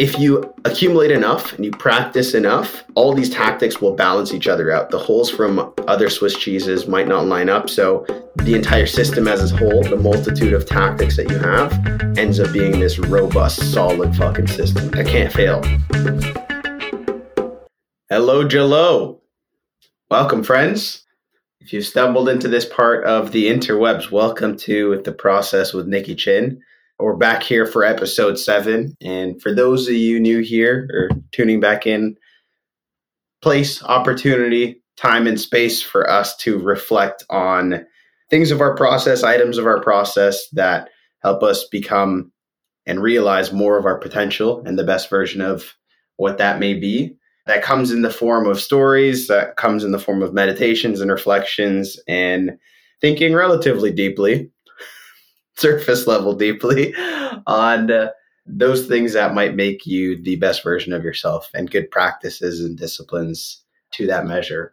if you accumulate enough and you practice enough, all these tactics will balance each other out. The holes from other Swiss cheeses might not line up. So the entire system as a whole, the multitude of tactics that you have, ends up being this robust, solid fucking system that can't fail. Hello, Jello. Welcome, friends. If you've stumbled into this part of the interwebs, welcome to The Process with Nikki Chin. We're back here for episode seven. And for those of you new here or tuning back in, place, opportunity, time, and space for us to reflect on things of our process, items of our process that help us become and realize more of our potential and the best version of what that may be. That comes in the form of stories, that comes in the form of meditations and reflections and thinking relatively deeply surface level deeply on uh, those things that might make you the best version of yourself and good practices and disciplines to that measure.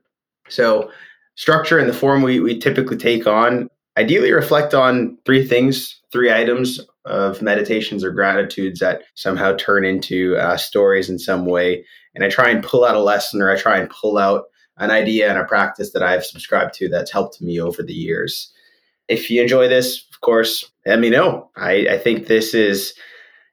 So, structure and the form we, we typically take on ideally reflect on three things, three items of meditations or gratitudes that somehow turn into uh, stories in some way. And I try and pull out a lesson or I try and pull out an idea and a practice that I've subscribed to that's helped me over the years. If you enjoy this, of course, let me know. I, I think this is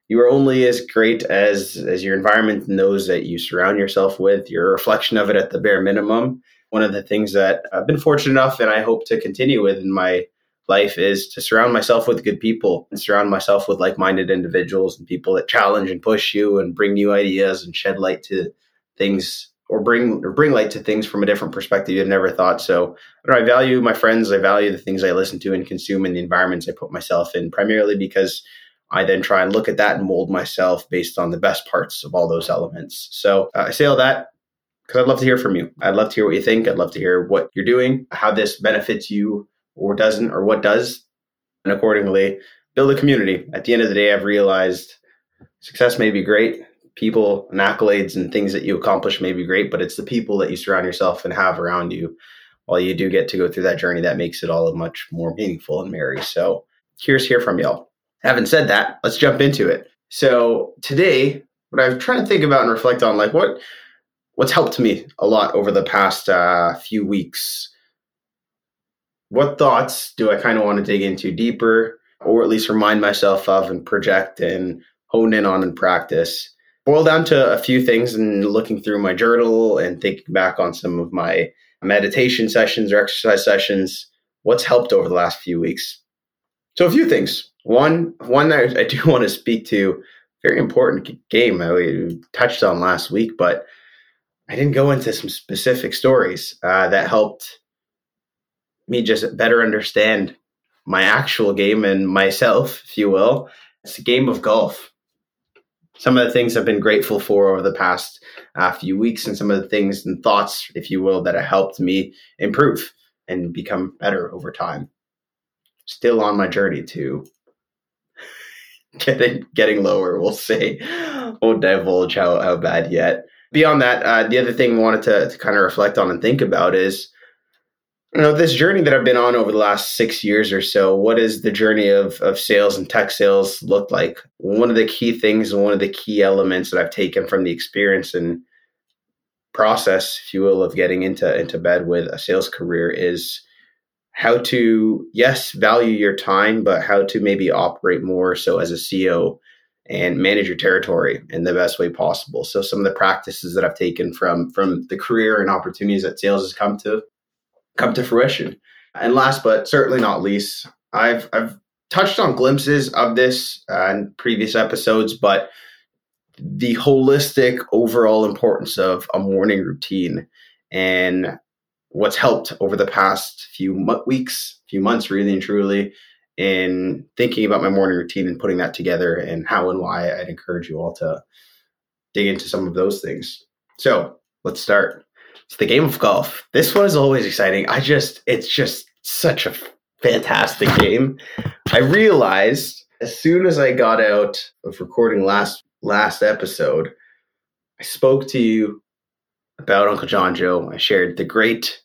you are only as great as as your environment and those that you surround yourself with. You're a reflection of it at the bare minimum. One of the things that I've been fortunate enough and I hope to continue with in my life is to surround myself with good people and surround myself with like-minded individuals and people that challenge and push you and bring new ideas and shed light to things or bring or bring light to things from a different perspective you'd never thought. So I, I value my friends. I value the things I listen to and consume and the environments I put myself in, primarily because I then try and look at that and mold myself based on the best parts of all those elements. So uh, I say all that because I'd love to hear from you. I'd love to hear what you think. I'd love to hear what you're doing, how this benefits you or doesn't, or what does, and accordingly build a community. At the end of the day, I've realized success may be great people and accolades and things that you accomplish may be great, but it's the people that you surround yourself and have around you while you do get to go through that journey that makes it all much more meaningful and merry. So here's hear from y'all. Having said that, let's jump into it. So today, what I'm trying to think about and reflect on, like what what's helped me a lot over the past uh, few weeks. What thoughts do I kind of want to dig into deeper, or at least remind myself of and project and hone in on and practice? Boil down to a few things and looking through my journal and thinking back on some of my meditation sessions or exercise sessions what's helped over the last few weeks. So a few things. One one that i do want to speak to very important game i touched on last week but i didn't go into some specific stories uh, that helped me just better understand my actual game and myself if you will. It's a game of golf some of the things I've been grateful for over the past uh, few weeks, and some of the things and thoughts, if you will, that have helped me improve and become better over time. Still on my journey to getting getting lower. We'll say, won't divulge how how bad yet. Beyond that, uh, the other thing I wanted to, to kind of reflect on and think about is you know this journey that i've been on over the last six years or so what does the journey of, of sales and tech sales look like? One of the key things and one of the key elements that i've taken from the experience and process if you will of getting into into bed with a sales career is how to yes value your time but how to maybe operate more so as a ceo and manage your territory in the best way possible. So some of the practices that i've taken from from the career and opportunities that sales has come to come to fruition. And last but certainly not least, I've I've touched on glimpses of this uh, in previous episodes, but the holistic overall importance of a morning routine and what's helped over the past few weeks, few months, really and truly, in thinking about my morning routine and putting that together and how and why I'd encourage you all to dig into some of those things. So let's start. The game of golf. This one is always exciting. I just, it's just such a fantastic game. I realized as soon as I got out of recording last last episode, I spoke to you about Uncle John Joe. I shared the great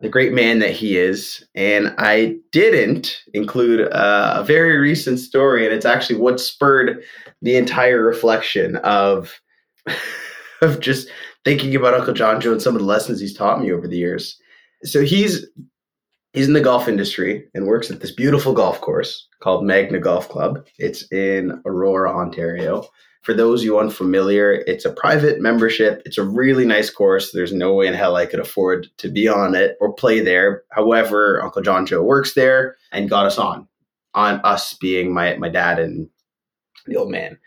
the great man that he is. And I didn't include a very recent story, and it's actually what spurred the entire reflection of of just thinking about Uncle John Joe and some of the lessons he's taught me over the years. So he's he's in the golf industry and works at this beautiful golf course called Magna Golf Club. It's in Aurora, Ontario. For those you unfamiliar, it's a private membership. It's a really nice course. There's no way in hell I could afford to be on it or play there. However, Uncle John Joe works there and got us on, on us being my, my dad and the old man.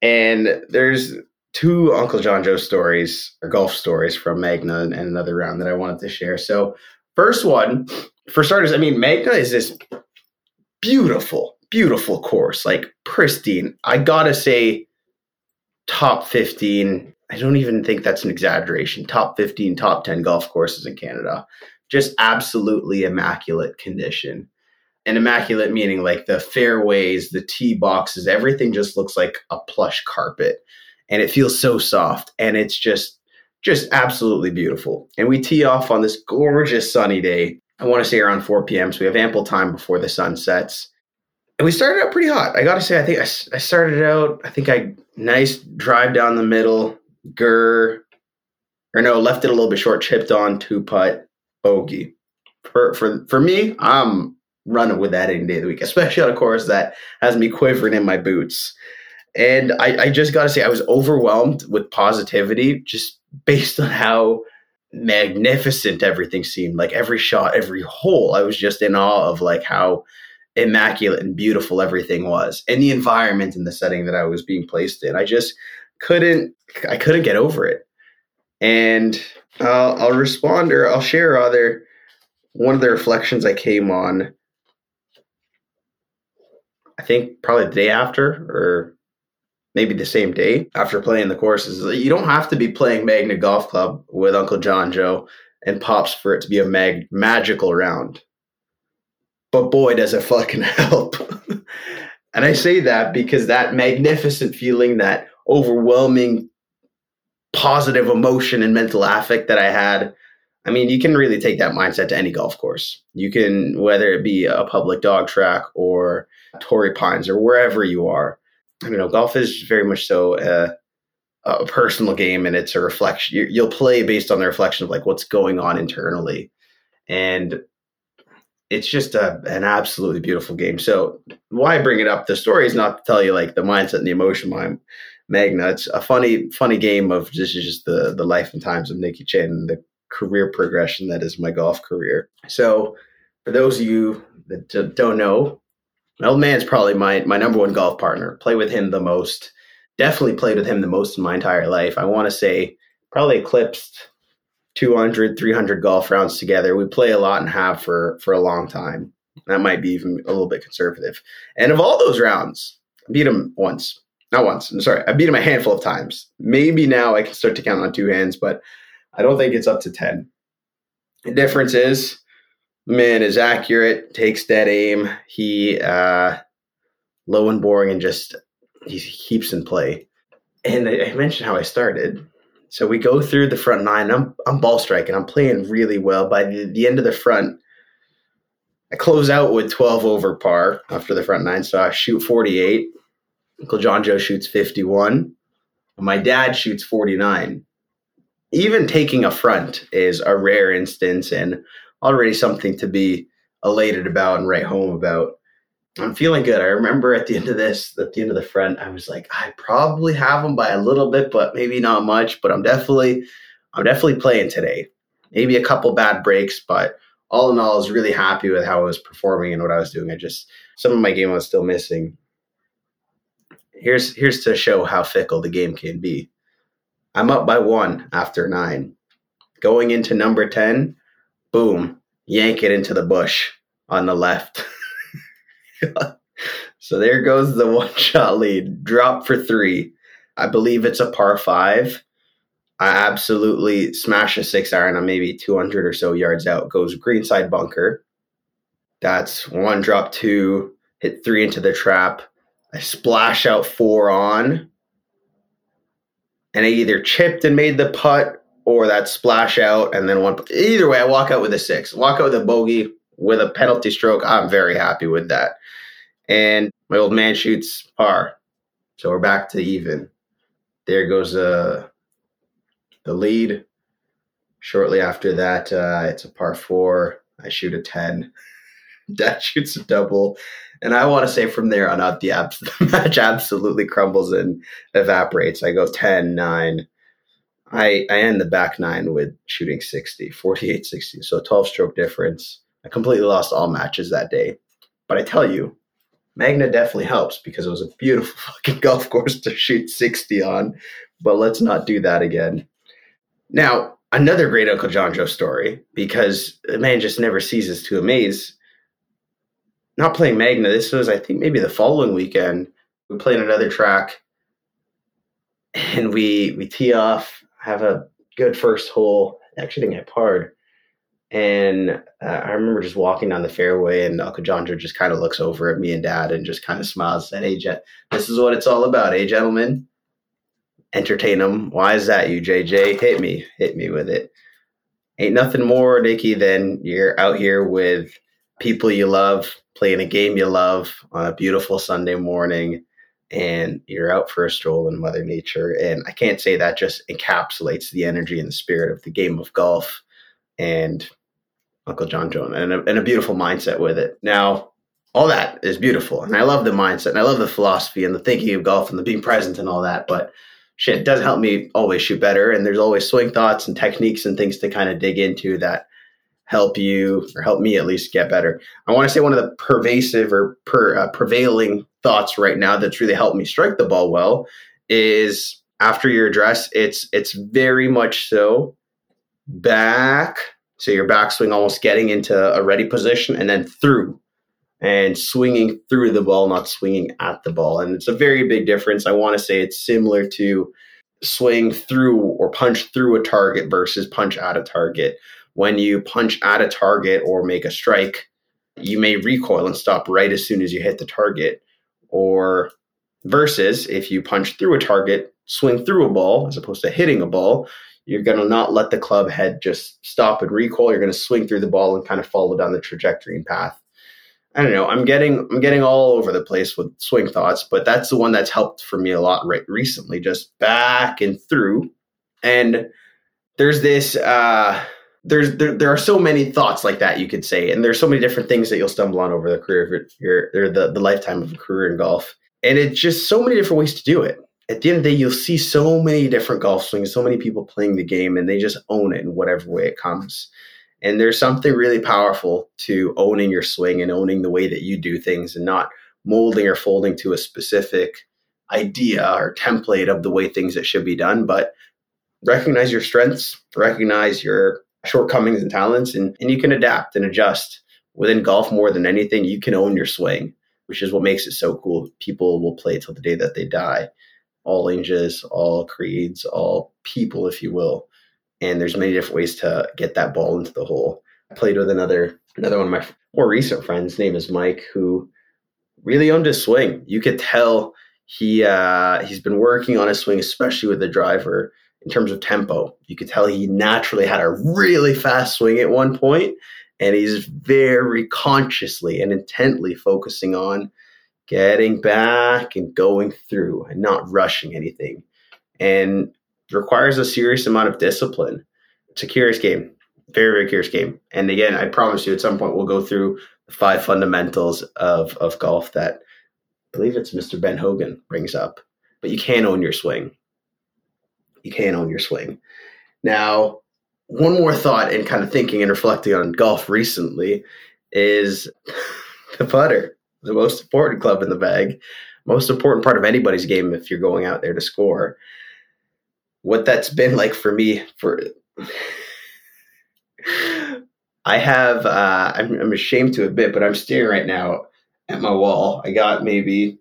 And there's two Uncle John Joe stories or golf stories from Magna and another round that I wanted to share. So, first one, for starters, I mean, Magna is this beautiful, beautiful course, like pristine. I gotta say, top 15. I don't even think that's an exaggeration. Top 15, top 10 golf courses in Canada. Just absolutely immaculate condition. And immaculate meaning like the fairways, the tee boxes, everything just looks like a plush carpet. And it feels so soft. And it's just just absolutely beautiful. And we tee off on this gorgeous sunny day. I want to say around 4 p.m. So we have ample time before the sun sets and we started out pretty hot. I got to say, I think I, I started out, I think I nice drive down the middle, gur, or no, left it a little bit short, chipped on, two putt, bogey. For, for, for me, I'm running with that any day of the week, especially on a course that has me quivering in my boots. And I, I just got to say, I was overwhelmed with positivity just based on how magnificent everything seemed. Like every shot, every hole, I was just in awe of like how immaculate and beautiful everything was and the environment and the setting that I was being placed in. I just couldn't I couldn't get over it. And I'll respond or I'll share other one of the reflections I came on I think probably the day after or maybe the same day after playing the courses. You don't have to be playing Magna Golf Club with Uncle John Joe and Pops for it to be a mag- magical round but boy, does it fucking help. and I say that because that magnificent feeling, that overwhelming positive emotion and mental affect that I had. I mean, you can really take that mindset to any golf course. You can, whether it be a public dog track or Torrey Pines or wherever you are. You know, golf is very much so a, a personal game, and it's a reflection. You'll play based on the reflection of like what's going on internally, and it's just a, an absolutely beautiful game. So why I bring it up? The story is not to tell you like the mindset and the emotion behind Magna. It's a funny, funny game of this is just the the life and times of Nikki Chin and the career progression that is my golf career. So for those of you that don't know, my old man's probably my my number one golf partner. Play with him the most. Definitely played with him the most in my entire life. I want to say probably eclipsed 200, 300 golf rounds together. We play a lot and have for for a long time. That might be even a little bit conservative. And of all those rounds, I beat him once. Not once. I'm sorry. I beat him a handful of times. Maybe now I can start to count on two hands, but I don't think it's up to 10. The difference is, man is accurate, takes dead aim. He uh, low and boring and just he keeps in play. And I mentioned how I started. So we go through the front nine. I'm I'm ball striking. I'm playing really well. By the, the end of the front, I close out with 12 over par after the front nine. So I shoot 48. Uncle John Joe shoots 51. My dad shoots 49. Even taking a front is a rare instance and already something to be elated about and write home about. I'm feeling good. I remember at the end of this, at the end of the front, I was like, I probably have them by a little bit, but maybe not much. But I'm definitely, I'm definitely playing today. Maybe a couple bad breaks, but all in all, I was really happy with how I was performing and what I was doing. I just some of my game I was still missing. Here's here's to show how fickle the game can be. I'm up by one after nine. Going into number ten, boom, yank it into the bush on the left. so there goes the one shot lead. Drop for three. I believe it's a par five. I absolutely smash a six iron on maybe 200 or so yards out. Goes greenside bunker. That's one drop two. Hit three into the trap. I splash out four on. And I either chipped and made the putt or that splash out and then one. Either way, I walk out with a six. Walk out with a bogey with a penalty stroke. I'm very happy with that. And my old man shoots par. So we're back to even. There goes uh, the lead. Shortly after that, uh, it's a par four. I shoot a 10. Dad shoots a double. And I want to say from there on out, the, abs- the match absolutely crumbles and evaporates. I go 10, 9. I, I end the back nine with shooting 60, 48 60. So 12 stroke difference. I completely lost all matches that day. But I tell you, Magna definitely helps because it was a beautiful fucking golf course to shoot 60 on. But let's not do that again. Now, another great Uncle John Joe story because the man just never ceases to amaze. Not playing Magna, this was, I think, maybe the following weekend. We played another track and we we tee off, have a good first hole. Actually, didn't get parred. And uh, I remember just walking down the fairway, and Uncle John just kind of looks over at me and Dad and just kind of smiles and said, Hey, this is what it's all about, eh, gentlemen? Entertain them. Why is that, you, JJ? Hit me. Hit me with it. Ain't nothing more, Nikki, than you're out here with people you love, playing a game you love on a beautiful Sunday morning, and you're out for a stroll in Mother Nature. And I can't say that just encapsulates the energy and the spirit of the game of golf. And Uncle John Joe, and a, and a beautiful mindset with it. Now, all that is beautiful, and I love the mindset, and I love the philosophy, and the thinking of golf, and the being present, and all that. But shit, it does help me always shoot better, and there's always swing thoughts and techniques and things to kind of dig into that help you or help me at least get better. I want to say one of the pervasive or per, uh, prevailing thoughts right now that's really helped me strike the ball well is after your address. It's it's very much so back so your backswing almost getting into a ready position and then through and swinging through the ball, not swinging at the ball. And it's a very big difference. I want to say it's similar to swing through or punch through a target versus punch at a target. When you punch at a target or make a strike, you may recoil and stop right as soon as you hit the target. Or versus if you punch through a target, swing through a ball as opposed to hitting a ball, you're going to not let the club head just stop and recoil. You're going to swing through the ball and kind of follow down the trajectory and path. I don't know. I'm getting I'm getting all over the place with swing thoughts, but that's the one that's helped for me a lot right recently, just back and through. And there's this uh there's there, there are so many thoughts like that you could say, and there's so many different things that you'll stumble on over the career of your, your the, the lifetime of a career in golf. And it's just so many different ways to do it at the end of the day, you'll see so many different golf swings, so many people playing the game, and they just own it in whatever way it comes. And there's something really powerful to owning your swing and owning the way that you do things and not molding or folding to a specific idea or template of the way things that should be done, but recognize your strengths, recognize your shortcomings and talents, and, and you can adapt and adjust. Within golf, more than anything, you can own your swing, which is what makes it so cool. People will play till the day that they die all ages, all creeds, all people, if you will. And there's many different ways to get that ball into the hole. I played with another another one of my more recent friends. name is Mike, who really owned his swing. You could tell he uh, he's been working on his swing, especially with the driver in terms of tempo. You could tell he naturally had a really fast swing at one point, and he's very consciously and intently focusing on getting back and going through and not rushing anything. And requires a serious amount of discipline. It's a curious game, very, very curious game. And again, I promise you at some point we'll go through the five fundamentals of, of golf that I believe it's Mr. Ben Hogan brings up. But you can't own your swing. You can't own your swing. Now, one more thought and kind of thinking and reflecting on golf recently is the putter the most important club in the bag, most important part of anybody's game if you're going out there to score. What that's been like for me for I have uh, I'm, I'm ashamed to admit, but I'm staring right now at my wall. I got maybe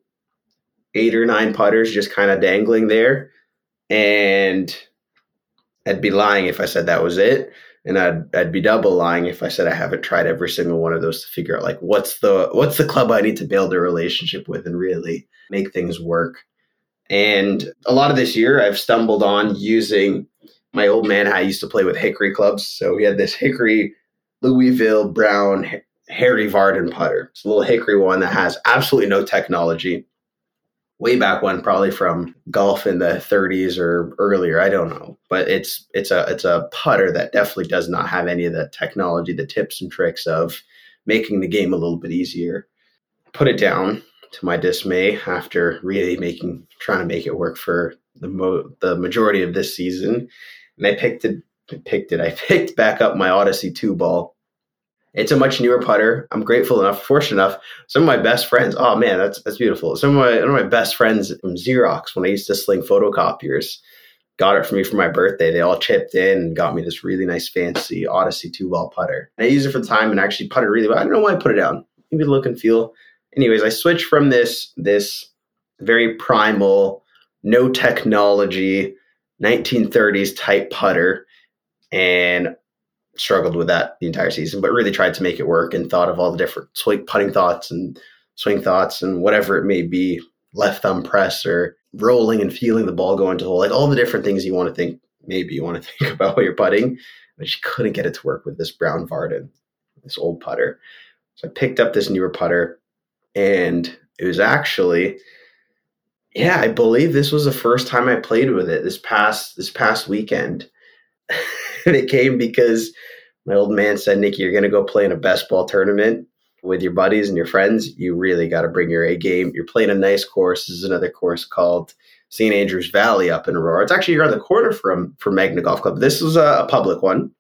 eight or nine putters just kind of dangling there, and I'd be lying if I said that was it and I'd I'd be double lying if I said I haven't tried every single one of those to figure out like what's the what's the club I need to build a relationship with and really make things work. And a lot of this year I've stumbled on using My old man I used to play with hickory clubs, so we had this hickory Louisville Brown Harry Vardon putter. It's a little hickory one that has absolutely no technology. Way back when, probably from golf in the 30s or earlier, I don't know. But it's it's a it's a putter that definitely does not have any of the technology, the tips and tricks of making the game a little bit easier. Put it down to my dismay after really making trying to make it work for the mo- the majority of this season, and I picked it picked it. I picked back up my Odyssey two ball it's a much newer putter. I'm grateful enough, fortunate enough. Some of my best friends. Oh man, that's that's beautiful. Some of my one of my best friends from Xerox when I used to sling photocopiers got it for me for my birthday. They all chipped in and got me this really nice fancy Odyssey two ball putter. And I used it for the time and actually putted really well. I don't know why I put it down. Maybe look and feel. Anyways, I switched from this this very primal, no technology, 1930s type putter and struggled with that the entire season, but really tried to make it work and thought of all the different swing putting thoughts and swing thoughts and whatever it may be, left thumb press or rolling and feeling the ball go into the hole, like all the different things you want to think maybe you want to think about while you're putting. But she couldn't get it to work with this brown Vardon, this old putter. So I picked up this newer putter and it was actually yeah, I believe this was the first time I played with it this past this past weekend. and it came because my old man said, Nikki, you're going to go play in a best ball tournament with your buddies and your friends. You really got to bring your A game. You're playing a nice course. This is another course called St. Andrews Valley up in Aurora. It's actually around the corner from from Magna Golf Club. This is a, a public one.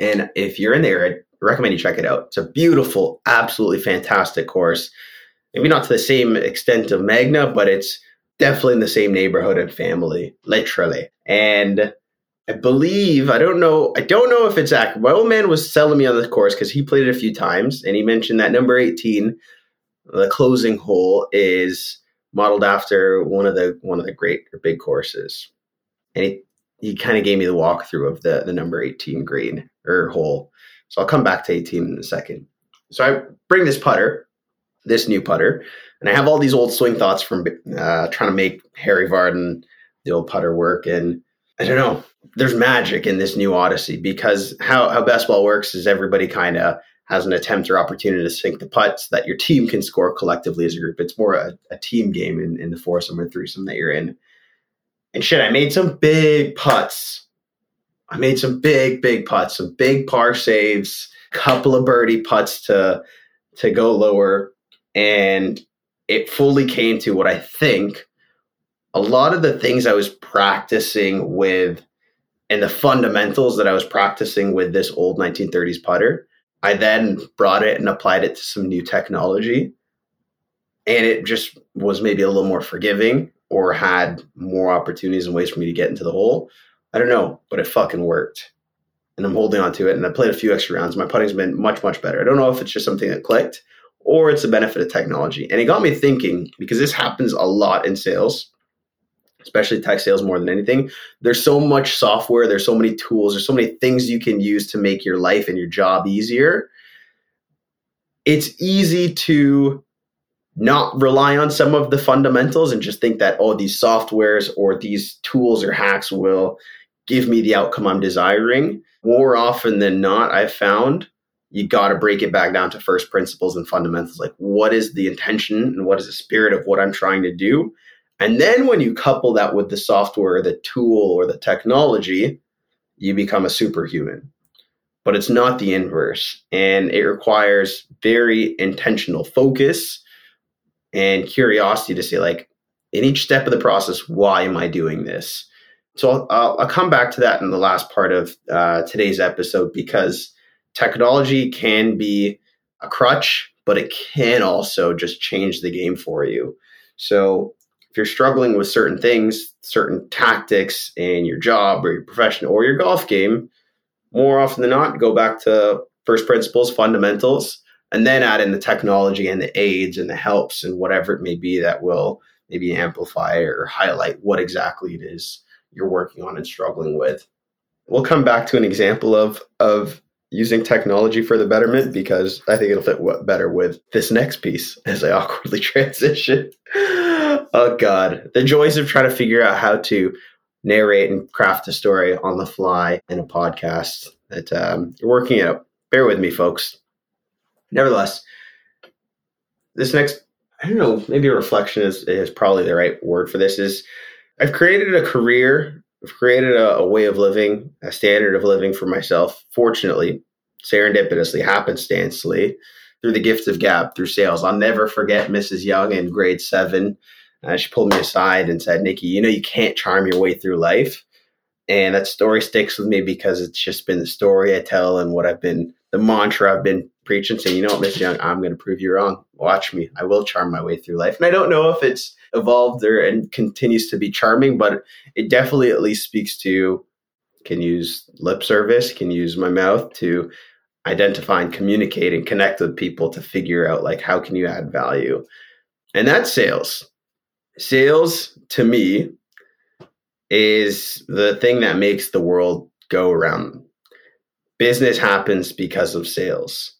And if you're in there, I recommend you check it out. It's a beautiful, absolutely fantastic course. Maybe not to the same extent of Magna, but it's definitely in the same neighborhood and family, literally. And I believe I don't know. I don't know if it's accurate. My old man was selling me on the course because he played it a few times, and he mentioned that number eighteen, the closing hole, is modeled after one of the one of the great or big courses, and he he kind of gave me the walkthrough of the the number eighteen green or hole. So I'll come back to eighteen in a second. So I bring this putter, this new putter, and I have all these old swing thoughts from uh, trying to make Harry Vardon the old putter work and I don't know. There's magic in this new Odyssey because how how best ball works is everybody kind of has an attempt or opportunity to sink the putts that your team can score collectively as a group. It's more a, a team game in, in the foursome or threesome that you're in. And shit, I made some big putts. I made some big, big putts, some big par saves, couple of birdie putts to to go lower, and it fully came to what I think a lot of the things I was practicing with and the fundamentals that I was practicing with this old 1930s putter, I then brought it and applied it to some new technology. And it just was maybe a little more forgiving or had more opportunities and ways for me to get into the hole. I don't know, but it fucking worked. And I'm holding on to it. And I played a few extra rounds. My putting's been much, much better. I don't know if it's just something that clicked or it's a benefit of technology. And it got me thinking because this happens a lot in sales especially tech sales more than anything. There's so much software, there's so many tools, there's so many things you can use to make your life and your job easier. It's easy to not rely on some of the fundamentals and just think that oh these softwares or these tools or hacks will give me the outcome I'm desiring. More often than not, I've found you got to break it back down to first principles and fundamentals like what is the intention and what is the spirit of what I'm trying to do and then when you couple that with the software, the tool, or the technology, you become a superhuman. But it's not the inverse. And it requires very intentional focus and curiosity to say, like, in each step of the process, why am I doing this? So I'll, I'll, come back to that in the last part of uh, today's episode because technology can be a crutch, but it can also just change the game for you. So if you're struggling with certain things, certain tactics in your job or your profession or your golf game, more often than not, go back to first principles, fundamentals, and then add in the technology and the aids and the helps and whatever it may be that will maybe amplify or highlight what exactly it is you're working on and struggling with. We'll come back to an example of of using technology for the betterment because I think it'll fit better with this next piece as I awkwardly transition oh god the joys of trying to figure out how to narrate and craft a story on the fly in a podcast that um, you're working out. Bear with me, folks. Nevertheless, this next, I don't know, maybe a reflection is, is probably the right word for this, is I've created a career, I've created a, a way of living, a standard of living for myself, fortunately, serendipitously, happenstancely, through the gift of gab, through sales. I'll never forget Mrs. Young in grade seven. Uh, she pulled me aside and said, Nikki, you know, you can't charm your way through life. And that story sticks with me because it's just been the story I tell and what I've been, the mantra I've been preaching, saying, you know what, Miss Young, I'm going to prove you wrong. Watch me. I will charm my way through life. And I don't know if it's evolved or and continues to be charming, but it definitely at least speaks to can use lip service, can use my mouth to identify and communicate and connect with people to figure out like how can you add value. And that's sales. Sales to me is the thing that makes the world go around. Business happens because of sales,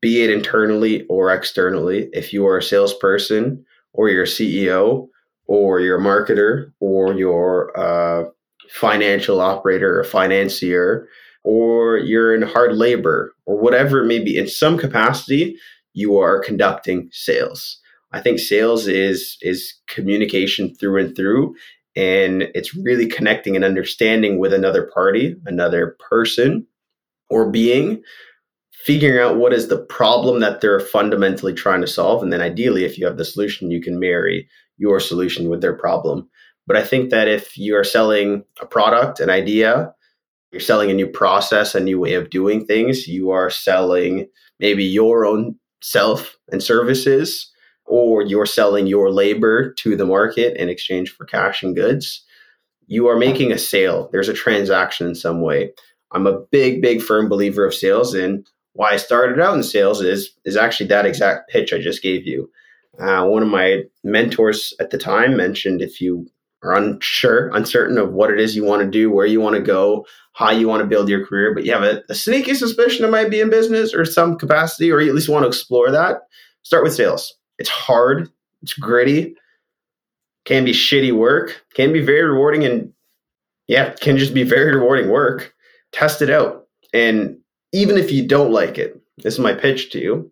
be it internally or externally. If you are a salesperson or you're a CEO or you're a marketer or you're a financial operator or financier or you're in hard labor or whatever it may be, in some capacity, you are conducting sales. I think sales is is communication through and through and it's really connecting and understanding with another party, another person or being, figuring out what is the problem that they're fundamentally trying to solve and then ideally if you have the solution you can marry your solution with their problem. But I think that if you are selling a product, an idea, you're selling a new process, a new way of doing things, you are selling maybe your own self and services or you're selling your labor to the market in exchange for cash and goods, you are making a sale. There's a transaction in some way. I'm a big, big firm believer of sales, and why I started out in sales is is actually that exact pitch I just gave you. Uh, one of my mentors at the time mentioned if you are unsure, uncertain of what it is you want to do, where you want to go, how you want to build your career, but you have a, a sneaky suspicion it might be in business or some capacity, or you at least want to explore that, start with sales. It's hard, it's gritty, can be shitty work, can be very rewarding, and yeah, can just be very rewarding work. Test it out. And even if you don't like it, this is my pitch to you.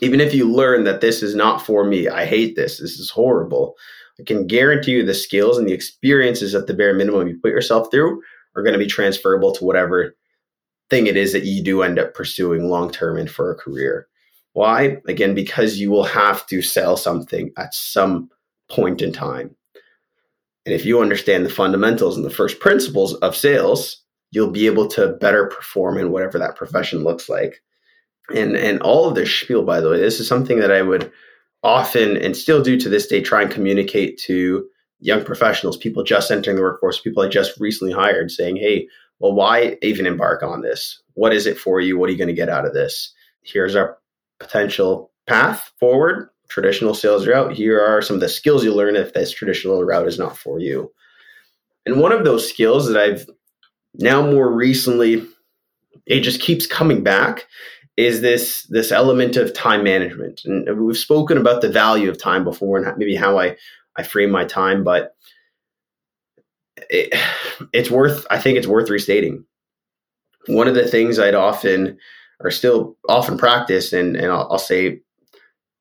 Even if you learn that this is not for me, I hate this, this is horrible, I can guarantee you the skills and the experiences at the bare minimum you put yourself through are going to be transferable to whatever thing it is that you do end up pursuing long term and for a career. Why? Again, because you will have to sell something at some point in time. And if you understand the fundamentals and the first principles of sales, you'll be able to better perform in whatever that profession looks like. And and all of this spiel, by the way, this is something that I would often and still do to this day try and communicate to young professionals, people just entering the workforce, people I just recently hired, saying, hey, well, why even embark on this? What is it for you? What are you going to get out of this? Here's our potential path forward, traditional sales route. Here are some of the skills you learn if this traditional route is not for you. And one of those skills that I've now more recently, it just keeps coming back is this this element of time management. And we've spoken about the value of time before and maybe how I I frame my time, but it, it's worth I think it's worth restating. One of the things I'd often or still often practiced, and, and I'll, I'll say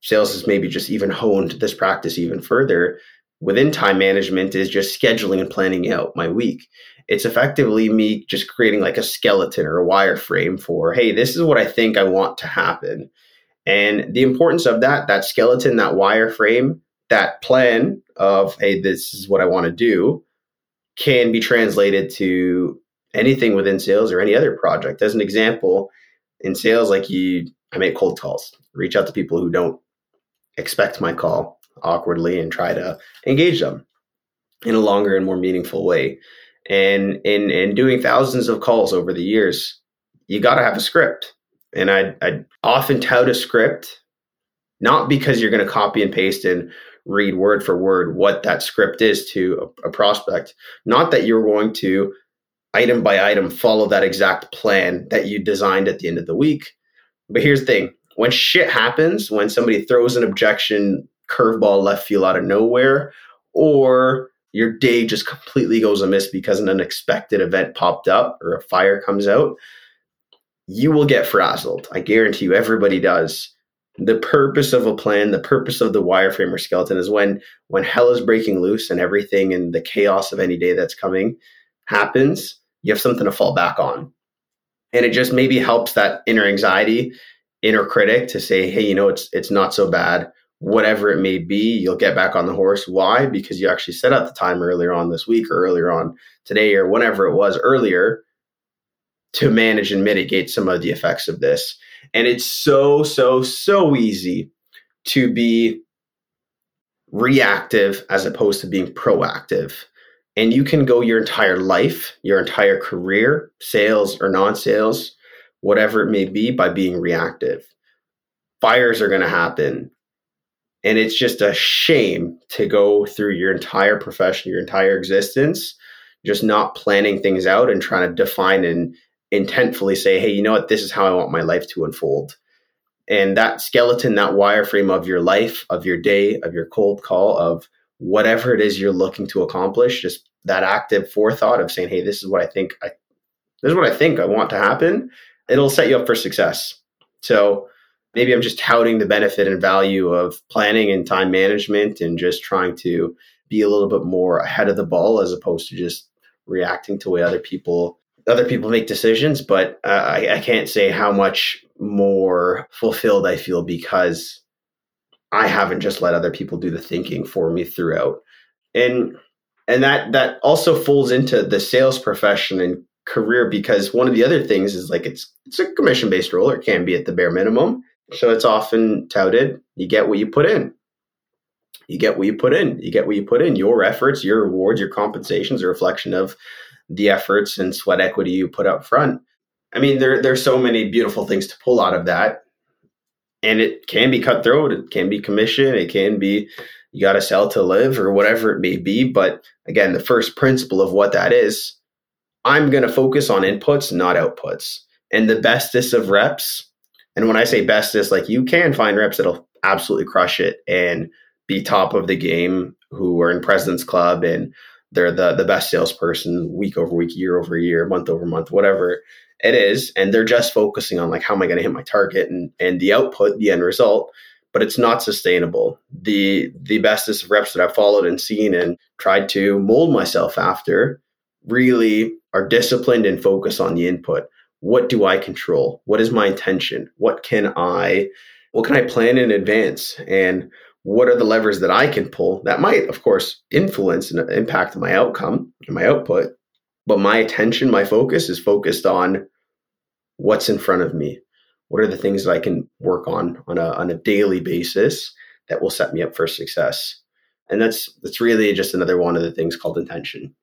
sales has maybe just even honed this practice even further within time management is just scheduling and planning out my week. It's effectively me just creating like a skeleton or a wireframe for, hey, this is what I think I want to happen. And the importance of that, that skeleton, that wireframe, that plan of, hey, this is what I want to do, can be translated to anything within sales or any other project. As an example, in sales, like you, I make cold calls, reach out to people who don't expect my call awkwardly and try to engage them in a longer and more meaningful way. And in in doing thousands of calls over the years, you got to have a script. And I I often tout a script, not because you're going to copy and paste and read word for word what that script is to a, a prospect. Not that you're going to item by item follow that exact plan that you designed at the end of the week. But here's the thing when shit happens, when somebody throws an objection, curveball left field out of nowhere, or your day just completely goes amiss because an unexpected event popped up or a fire comes out, you will get frazzled. I guarantee you, everybody does. The purpose of a plan, the purpose of the wireframe or skeleton is when when hell is breaking loose and everything and the chaos of any day that's coming happens, you have something to fall back on. And it just maybe helps that inner anxiety, inner critic to say, hey, you know, it's it's not so bad whatever it may be, you'll get back on the horse. Why? Because you actually set out the time earlier on this week or earlier on today or whenever it was earlier to manage and mitigate some of the effects of this. And it's so, so, so easy to be reactive as opposed to being proactive. And you can go your entire life, your entire career, sales or non sales, whatever it may be, by being reactive. Fires are going to happen and it's just a shame to go through your entire profession, your entire existence, just not planning things out and trying to define and intentfully say, hey, you know what, this is how I want my life to unfold. And that skeleton, that wireframe of your life, of your day, of your cold call, of whatever it is you're looking to accomplish, just that active forethought of saying, hey, this is what I think I this is what I think I want to happen, it'll set you up for success. So maybe I'm just touting the benefit and value of planning and time management and just trying to be a little bit more ahead of the ball as opposed to just reacting to way other people other people make decisions but uh, I, I can't say how much more fulfilled i feel because i haven't just let other people do the thinking for me throughout and and that that also folds into the sales profession and career because one of the other things is like it's it's a commission based role or it can be at the bare minimum so it's often touted you get what you put in. You get what you put in. You get what you put in. Your efforts, your rewards, your compensations are a reflection of the efforts and sweat equity you put up front. I mean, there there's so many beautiful things to pull out of that. And it can be cutthroat, it can be commission, it can be you got to sell to live or whatever it may be. But again, the first principle of what that is, I'm going to focus on inputs, not outputs. And the bestest of reps and when I say bestest, like you can find reps that'll absolutely crush it and be top of the game who are in President's Club and they're the the best salesperson week over week, year over year, month over month, whatever it is. And they're just focusing on like how am I going to hit my target and and the output, the end result. But it's not sustainable. The the bestest reps that I've followed and seen and tried to mold myself after really are disciplined and focus on the input what do I control? What is my intention? What can I what can I plan in advance? And what are the levers that I can pull that might, of course, influence and impact my outcome and my output. But my attention, my focus is focused on what's in front of me. What are the things that I can work on on a, on a daily basis that will set me up for success? And that's that's really just another one of the things called intention.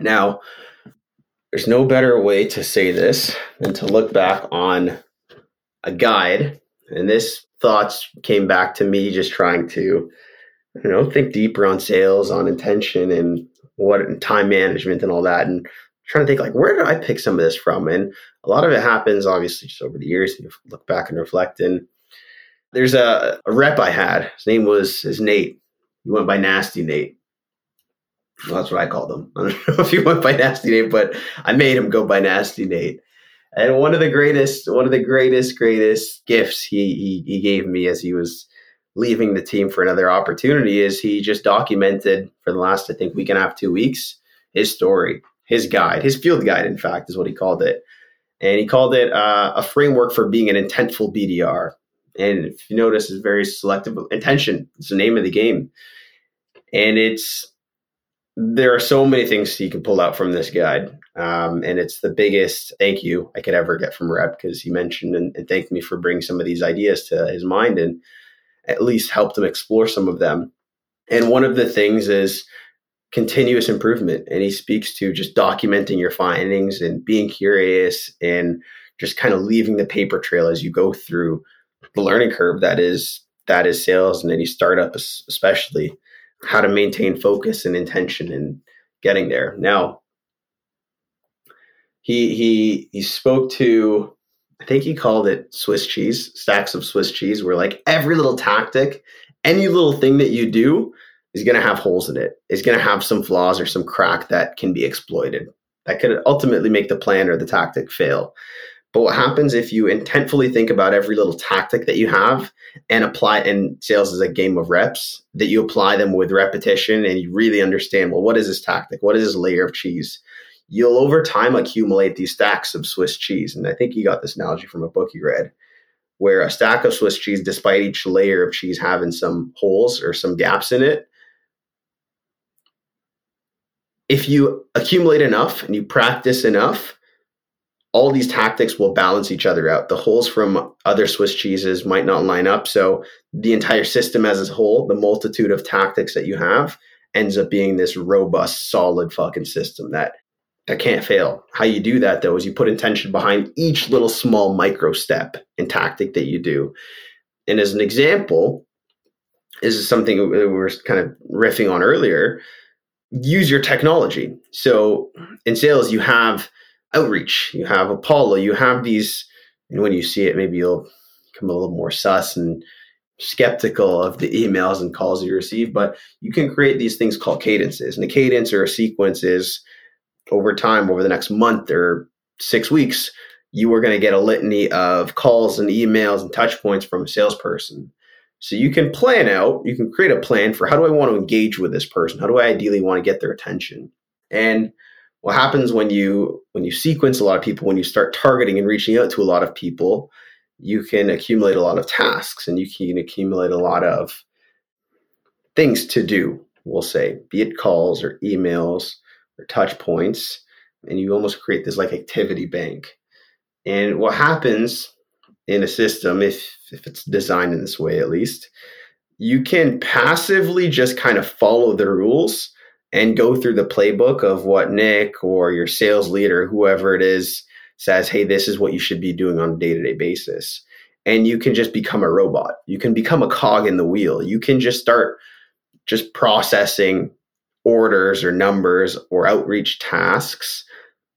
Now, there's no better way to say this than to look back on a guide. And this thoughts came back to me just trying to, you know, think deeper on sales, on intention and what and time management and all that. And trying to think like, where did I pick some of this from? And a lot of it happens obviously just over the years. You look back and reflect. And there's a, a rep I had. His name was is Nate. He went by Nasty Nate. Well, that's what I called him. I don't know if he went by Nasty Nate, but I made him go by Nasty Nate. And one of the greatest, one of the greatest, greatest gifts he, he, he gave me as he was leaving the team for another opportunity is he just documented for the last, I think, week and a half, two weeks, his story, his guide, his field guide, in fact, is what he called it. And he called it uh, a framework for being an intentful BDR. And if you notice, it's very selective intention. It's the name of the game. And it's there are so many things you can pull out from this guide. Um, and it's the biggest thank you I could ever get from Rep because he mentioned and, and, thanked me for bringing some of these ideas to his mind and at least helped him explore some of them. And one of the things is continuous improvement. And he speaks to just documenting your findings and being curious and just kind of leaving the paper trail as you go through the learning curve that is that is sales and any startup especially how to maintain focus and intention in getting there. Now, he he he spoke to I think he called it Swiss cheese, stacks of Swiss cheese, where like every little tactic, any little thing that you do is going to have holes in it, is going to have some flaws or some crack that can be exploited. That could ultimately make the plan or the tactic fail. But what happens if you intentfully think about every little tactic that you have and apply and sales is a game of reps that you apply them with repetition and you really understand, well, what is this tactic? What is this layer of cheese? You'll over time accumulate these stacks of Swiss cheese. And I think you got this analogy from a book you read where a stack of Swiss cheese, despite each layer of cheese having some holes or some gaps in it, if you accumulate enough and you practice enough, all these tactics will balance each other out. The holes from other Swiss cheeses might not line up. So the entire system as a whole, the multitude of tactics that you have, ends up being this robust, solid fucking system that that can't fail. How you do that though is you put intention behind each little small micro step and tactic that you do. And as an example, this is something we were kind of riffing on earlier. Use your technology. So in sales, you have outreach, you have Apollo, you have these, and when you see it, maybe you'll become a little more sus and skeptical of the emails and calls you receive, but you can create these things called cadences. And a cadence or a sequence is over time, over the next month or six weeks, you are going to get a litany of calls and emails and touch points from a salesperson. So you can plan out, you can create a plan for how do I want to engage with this person? How do I ideally want to get their attention? And what happens when you when you sequence a lot of people when you start targeting and reaching out to a lot of people you can accumulate a lot of tasks and you can accumulate a lot of things to do we'll say be it calls or emails or touch points and you almost create this like activity bank and what happens in a system if if it's designed in this way at least you can passively just kind of follow the rules and go through the playbook of what Nick or your sales leader, whoever it is, says, hey, this is what you should be doing on a day to day basis. And you can just become a robot. You can become a cog in the wheel. You can just start just processing orders or numbers or outreach tasks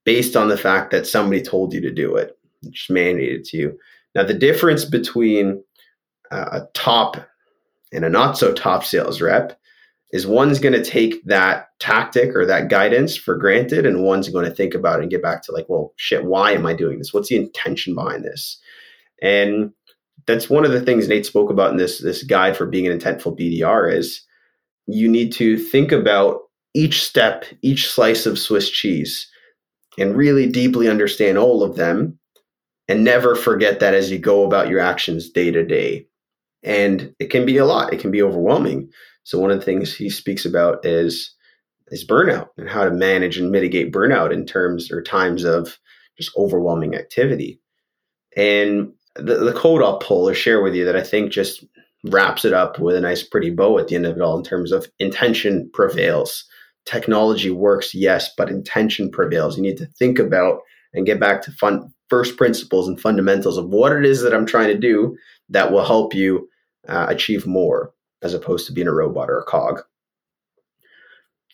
based on the fact that somebody told you to do it, just mandated to you. Now, the difference between a top and a not so top sales rep is one's going to take that tactic or that guidance for granted and one's going to think about it and get back to like well shit why am i doing this? What's the intention behind this? And that's one of the things nate spoke about in this this guide for being an intentful bdr is you need to think about each step each slice of swiss cheese and really deeply understand all of them and never forget that as you go about your actions day to day and it can be a lot it can be overwhelming so one of the things he speaks about is is burnout and how to manage and mitigate burnout in terms or times of just overwhelming activity. And the, the quote I'll pull or share with you that I think just wraps it up with a nice pretty bow at the end of it all in terms of intention prevails. Technology works, yes, but intention prevails. You need to think about and get back to fun first principles and fundamentals of what it is that I'm trying to do that will help you uh, achieve more as opposed to being a robot or a cog.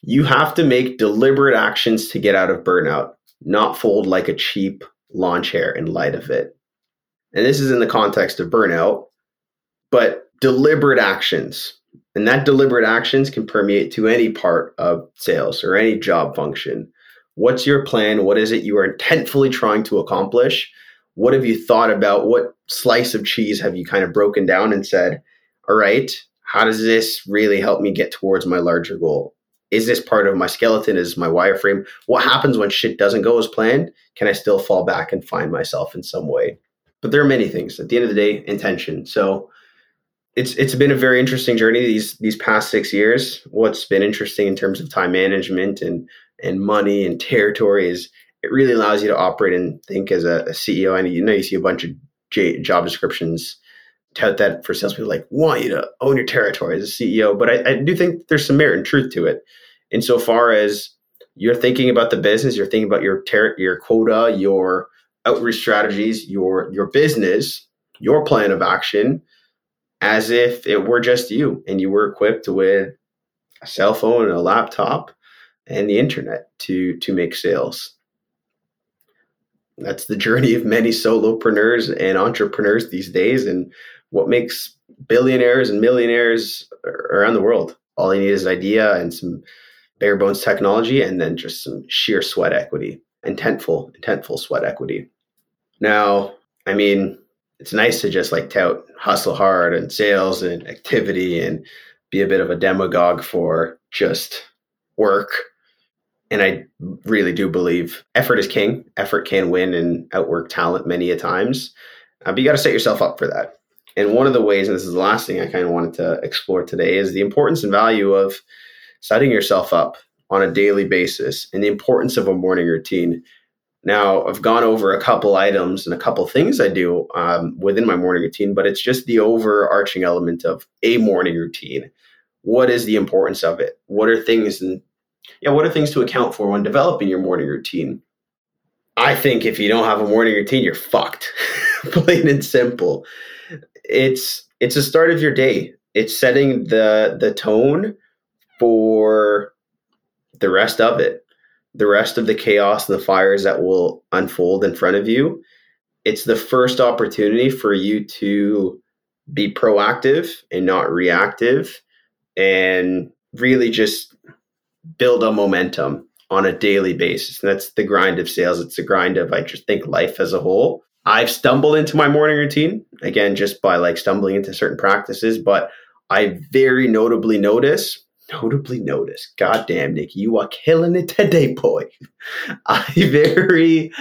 You have to make deliberate actions to get out of burnout, not fold like a cheap lawn chair in light of it. And this is in the context of burnout, but deliberate actions. And that deliberate actions can permeate to any part of sales or any job function. What's your plan? What is it you are intentfully trying to accomplish? What have you thought about? What slice of cheese have you kind of broken down and said, all right, how does this really help me get towards my larger goal? Is this part of my skeleton? Is my wireframe? What happens when shit doesn't go as planned? Can I still fall back and find myself in some way? But there are many things. At the end of the day, intention. So it's it's been a very interesting journey these these past six years. What's been interesting in terms of time management and and money and territory is it really allows you to operate and think as a, a CEO. And you know you see a bunch of J, job descriptions tout that for salespeople like want you to own your territory as a CEO. But I, I do think there's some merit and truth to it. Insofar as you're thinking about the business, you're thinking about your ter- your quota, your outreach strategies, your your business, your plan of action, as if it were just you and you were equipped with a cell phone and a laptop and the internet to to make sales. That's the journey of many solopreneurs and entrepreneurs these days. And what makes billionaires and millionaires around the world. All you need is an idea and some bare bones technology, and then just some sheer sweat equity, intentful, intentful sweat equity. Now, I mean, it's nice to just like tout hustle hard and sales and activity and be a bit of a demagogue for just work. And I really do believe effort is king. Effort can win and outwork talent many a times. Uh, but you got to set yourself up for that. And one of the ways, and this is the last thing I kind of wanted to explore today, is the importance and value of setting yourself up on a daily basis and the importance of a morning routine. Now, I've gone over a couple items and a couple things I do um, within my morning routine, but it's just the overarching element of a morning routine. What is the importance of it? What are things and yeah, what are things to account for when developing your morning routine? I think if you don't have a morning routine, you're fucked. Plain and simple. It's it's the start of your day. It's setting the the tone for the rest of it, the rest of the chaos and the fires that will unfold in front of you. It's the first opportunity for you to be proactive and not reactive and really just build a momentum on a daily basis. And that's the grind of sales. It's the grind of, I just think, life as a whole. I've stumbled into my morning routine again, just by like stumbling into certain practices, but I very notably notice, notably notice, goddamn, Nick, you are killing it today, boy. I very,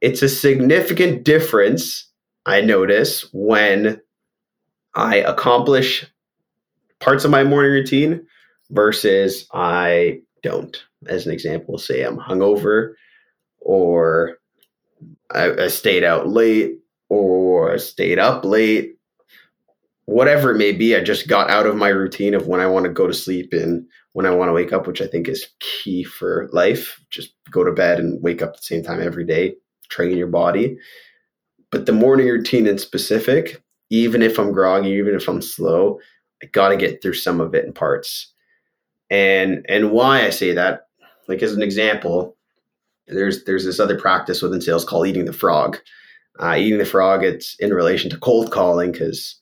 it's a significant difference I notice when I accomplish parts of my morning routine versus I don't. As an example, say I'm hungover or I, I stayed out late or I stayed up late, whatever it may be. I just got out of my routine of when I want to go to sleep and when I want to wake up, which I think is key for life. Just go to bed and wake up at the same time every day, train your body. But the morning routine in specific, even if I'm groggy, even if I'm slow, I got to get through some of it in parts. And and why I say that, like as an example, there's there's this other practice within sales called eating the frog. Uh, eating the frog, it's in relation to cold calling because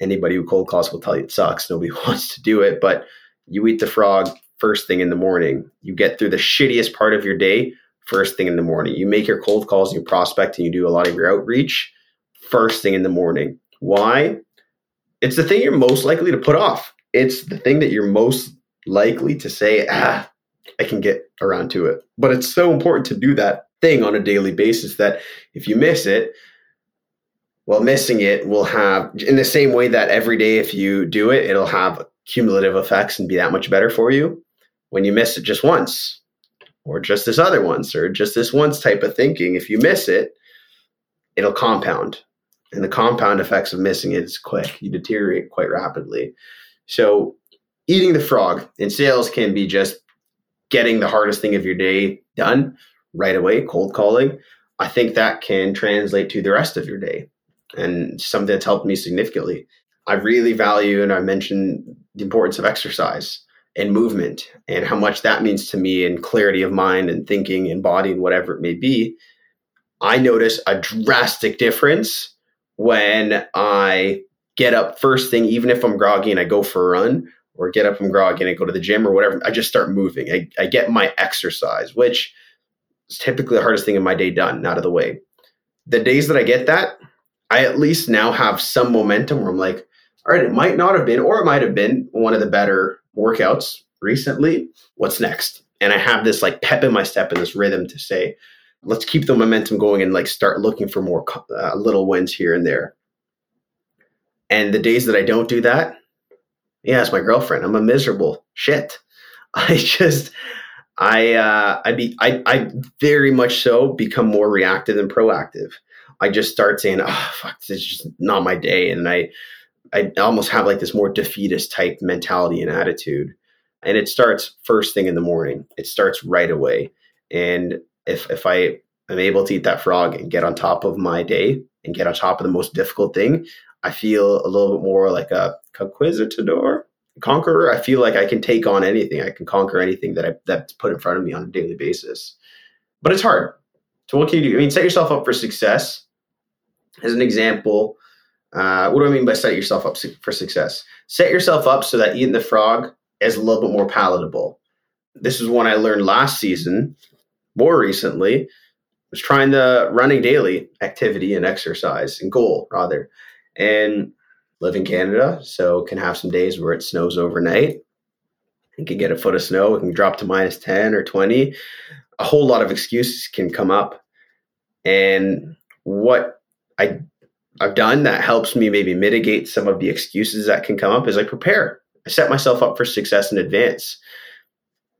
anybody who cold calls will tell you it sucks. Nobody wants to do it, but you eat the frog first thing in the morning. You get through the shittiest part of your day first thing in the morning. You make your cold calls, you prospect, and you do a lot of your outreach first thing in the morning. Why? It's the thing you're most likely to put off. It's the thing that you're most likely to say, ah, I can get around to it. But it's so important to do that thing on a daily basis that if you miss it, well, missing it will have, in the same way that every day, if you do it, it'll have cumulative effects and be that much better for you. When you miss it just once, or just this other once, or just this once type of thinking, if you miss it, it'll compound. And the compound effects of missing it is quick. You deteriorate quite rapidly. So, eating the frog in sales can be just getting the hardest thing of your day done right away, cold calling. I think that can translate to the rest of your day and something that's helped me significantly. I really value, and I mentioned the importance of exercise and movement and how much that means to me and clarity of mind and thinking and body and whatever it may be. I notice a drastic difference when I get up first thing, even if I'm groggy and I go for a run or get up from groggy and I go to the gym or whatever. I just start moving. I, I get my exercise, which is typically the hardest thing in my day done, out of the way. The days that I get that, I at least now have some momentum where I'm like, all right, it might not have been, or it might have been one of the better workouts recently. What's next? And I have this like pep in my step and this rhythm to say, let's keep the momentum going and like start looking for more uh, little wins here and there. And the days that I don't do that, yeah, it's my girlfriend. I'm a miserable shit. I just, I, uh, I be, I, I very much so become more reactive than proactive. I just start saying, oh, fuck, this is just not my day. And I, I almost have like this more defeatist type mentality and attitude. And it starts first thing in the morning. It starts right away. And if, if I am able to eat that frog and get on top of my day and get on top of the most difficult thing, I feel a little bit more like a conquistador, conqueror. I feel like I can take on anything. I can conquer anything that I that's put in front of me on a daily basis. But it's hard. So what can you do? I mean, set yourself up for success. As an example, Uh, what do I mean by set yourself up for success? Set yourself up so that eating the frog is a little bit more palatable. This is one I learned last season, more recently, was trying the running daily activity and exercise and goal rather. And live in Canada, so can have some days where it snows overnight. You can get a foot of snow, it can drop to minus 10 or 20. A whole lot of excuses can come up. And what I I've done that helps me maybe mitigate some of the excuses that can come up is I prepare. I set myself up for success in advance.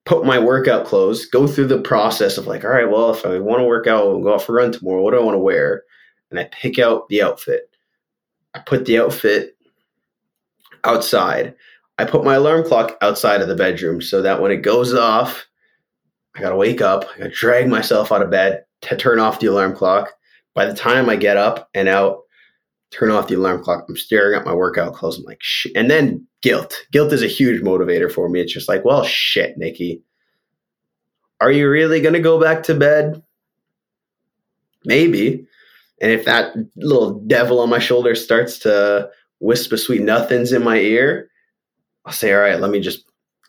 Put my workout clothes, go through the process of like, all right, well, if I want to work out and go out for a run tomorrow, what do I want to wear? And I pick out the outfit. I put the outfit outside. I put my alarm clock outside of the bedroom so that when it goes off, I gotta wake up, I gotta drag myself out of bed to turn off the alarm clock. By the time I get up and out, turn off the alarm clock. I'm staring at my workout clothes. I'm like, shit. And then guilt. Guilt is a huge motivator for me. It's just like, well, shit, Nikki. Are you really to go back to bed? Maybe. And if that little devil on my shoulder starts to whisper sweet nothings in my ear, I'll say, all right, let me just,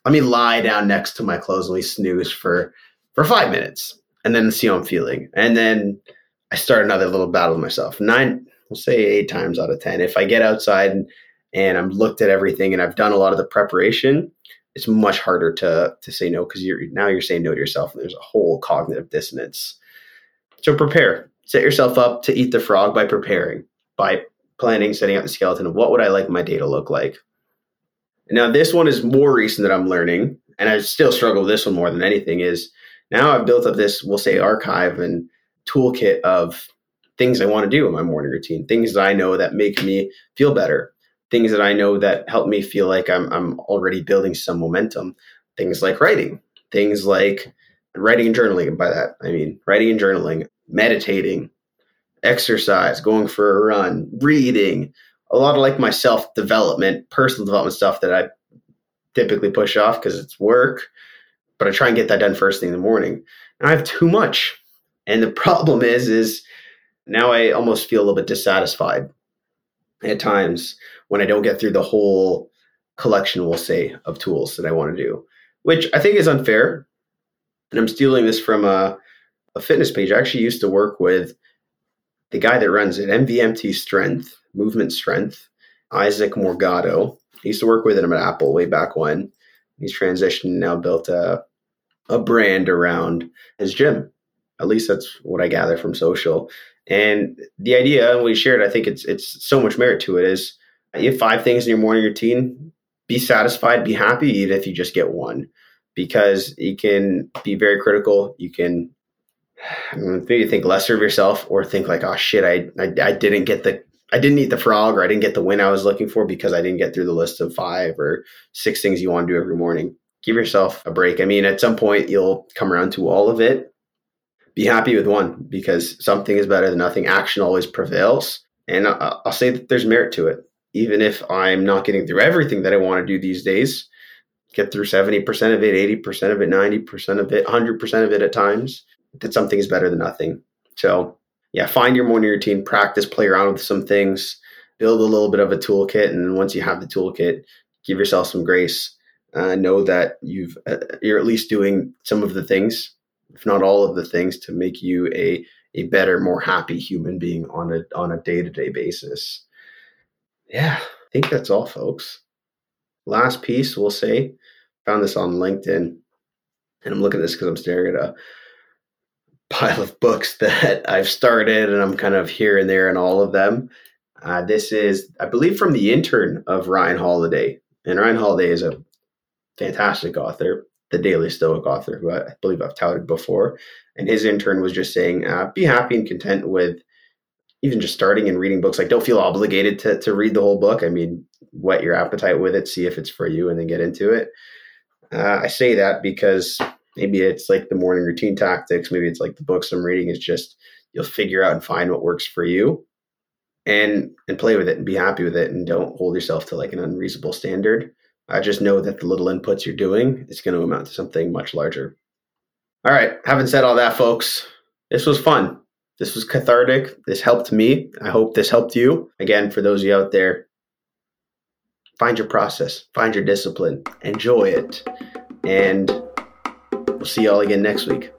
let me lie down next to my clothes and we snooze for, for five minutes and then see how I'm feeling. And then I start another little battle with myself. Nine, we'll say eight times out of 10. If I get outside and, and I'm looked at everything and I've done a lot of the preparation, it's much harder to, to say no because you're now you're saying no to yourself and there's a whole cognitive dissonance. So prepare. Set yourself up to eat the frog by preparing, by planning, setting up the skeleton of what would I like my day to look like. Now this one is more recent that I'm learning, and I still struggle with this one more than anything, is now I've built up this, we'll say, archive and toolkit of things I want to do in my morning routine, things that I know that make me feel better, things that I know that help me feel like I'm, I'm already building some momentum, things like writing, things like writing and journaling. And by that, I mean writing and journaling, meditating, exercise, going for a run, reading, a lot of like my self development, personal development stuff that I typically push off because it's work, but I try and get that done first thing in the morning. And I have too much. And the problem is, is now I almost feel a little bit dissatisfied at times when I don't get through the whole collection, we'll say, of tools that I want to do, which I think is unfair. And I'm stealing this from a, a fitness page. I actually used to work with the guy that runs it, MVMT Strength, Movement Strength, Isaac Morgado. I used to work with him at Apple way back when. He's transitioned and now built a, a brand around his gym. At least that's what I gather from social. And the idea we shared, I think it's it's so much merit to it is you have five things in your morning routine. Be satisfied, be happy, even if you just get one, because you can be very critical. You can maybe think lesser of yourself, or think like, oh shit, I, I I didn't get the I didn't eat the frog, or I didn't get the win I was looking for because I didn't get through the list of five or six things you want to do every morning. Give yourself a break. I mean, at some point you'll come around to all of it, be happy with one because something is better than nothing. Action always prevails. And I'll say that there's merit to it. Even if I'm not getting through everything that I want to do these days, get through 70% of it, 80% of it, 90% of it, 100% of it at times, that something is better than nothing. So, yeah, find your morning routine, practice, play around with some things, build a little bit of a toolkit. And once you have the toolkit, give yourself some grace. Uh, know that you've uh, you're at least doing some of the things if not all of the things to make you a a better, more happy human being on a on a day to day basis. Yeah, I think that's all, folks. Last piece, we'll say, found this on LinkedIn, and I'm looking at this because I'm staring at a pile of books that I've started, and I'm kind of here and there in all of them. Uh, this is, I believe, from the intern of Ryan Holiday, and Ryan Holiday is a fantastic author the Daily Stoic author, who I believe I've touted before. And his intern was just saying, uh, be happy and content with even just starting and reading books. Like, don't feel obligated to, to read the whole book. I mean, whet your appetite with it, see if it's for you, and then get into it. Uh, I say that because maybe it's like the morning routine tactics. Maybe it's like the books I'm reading. It's just you'll figure out and find what works for you and and play with it and be happy with it and don't hold yourself to like an unreasonable standard I just know that the little inputs you're doing is going to amount to something much larger. All right. Having said all that, folks, this was fun. This was cathartic. This helped me. I hope this helped you. Again, for those of you out there, find your process, find your discipline, enjoy it. And see you all again next week.